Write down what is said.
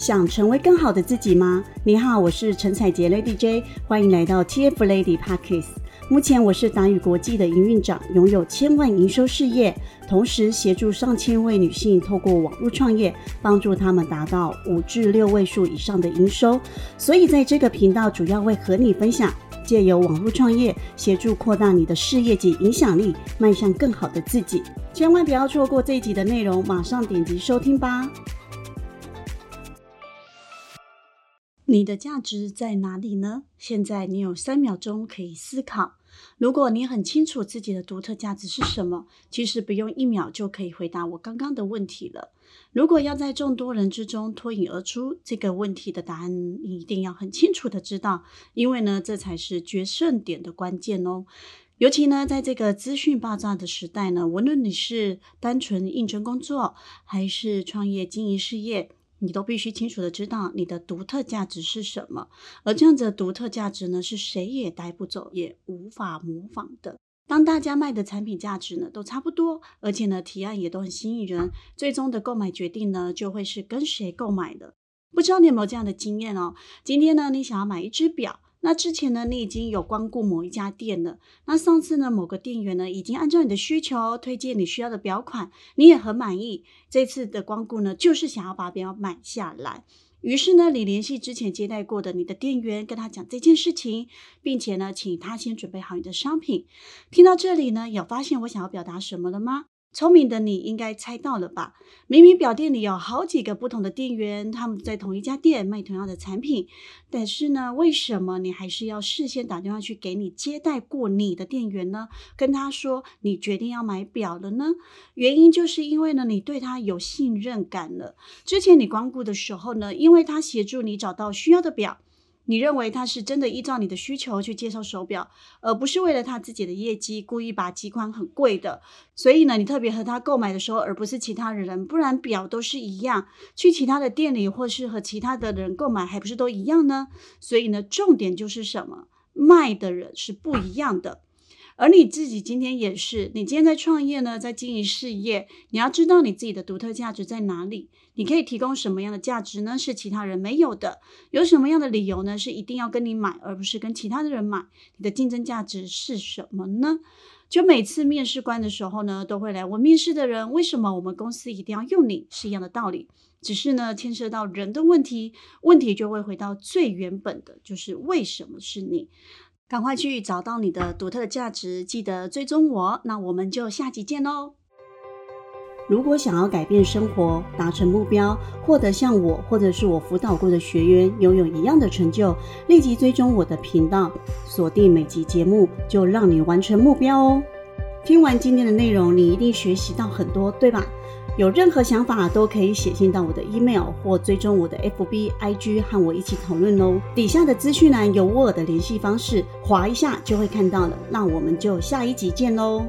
想成为更好的自己吗？你好，我是陈彩杰 Lady J，欢迎来到 TF Lady Pockets。目前我是达宇国际的营运长，拥有千万营收事业，同时协助上千位女性透过网络创业，帮助她们达到五至六位数以上的营收。所以在这个频道，主要会和你分享，借由网络创业，协助扩大你的事业及影响力，迈向更好的自己。千万不要错过这一集的内容，马上点击收听吧。你的价值在哪里呢？现在你有三秒钟可以思考。如果你很清楚自己的独特价值是什么，其实不用一秒就可以回答我刚刚的问题了。如果要在众多人之中脱颖而出，这个问题的答案你一定要很清楚的知道，因为呢，这才是决胜点的关键哦。尤其呢，在这个资讯爆炸的时代呢，无论你是单纯应征工作，还是创业经营事业。你都必须清楚的知道你的独特价值是什么，而这样子的独特价值呢，是谁也带不走，也无法模仿的。当大家卖的产品价值呢都差不多，而且呢提案也都很吸引人，最终的购买决定呢就会是跟谁购买的。不知道你有没有这样的经验哦？今天呢，你想要买一只表。那之前呢，你已经有光顾某一家店了。那上次呢，某个店员呢，已经按照你的需求推荐你需要的表款，你也很满意。这次的光顾呢，就是想要把表买下来。于是呢，你联系之前接待过的你的店员，跟他讲这件事情，并且呢，请他先准备好你的商品。听到这里呢，有发现我想要表达什么了吗？聪明的你应该猜到了吧？明明表店里有好几个不同的店员，他们在同一家店卖同样的产品，但是呢，为什么你还是要事先打电话去给你接待过你的店员呢？跟他说你决定要买表了呢？原因就是因为呢，你对他有信任感了。之前你光顾的时候呢，因为他协助你找到需要的表。你认为他是真的依照你的需求去介绍手表，而不是为了他自己的业绩故意把几款很贵的。所以呢，你特别和他购买的时候，而不是其他人，不然表都是一样，去其他的店里或是和其他的人购买，还不是都一样呢？所以呢，重点就是什么？卖的人是不一样的。而你自己今天也是，你今天在创业呢，在经营事业，你要知道你自己的独特价值在哪里，你可以提供什么样的价值呢？是其他人没有的，有什么样的理由呢？是一定要跟你买，而不是跟其他的人买？你的竞争价值是什么呢？就每次面试官的时候呢，都会来问面试的人，为什么我们公司一定要用你？是一样的道理，只是呢，牵涉到人的问题，问题就会回到最原本的，就是为什么是你？赶快去找到你的独特的价值，记得追踪我。那我们就下集见喽！如果想要改变生活、达成目标、获得像我或者是我辅导过的学员拥有一样的成就，立即追踪我的频道，锁定每集节目，就让你完成目标哦！听完今天的内容，你一定学习到很多，对吧？有任何想法都可以写信到我的 email 或追踪我的 FB IG 和我一起讨论哦。底下的资讯栏有我的联系方式，划一下就会看到了。那我们就下一集见喽。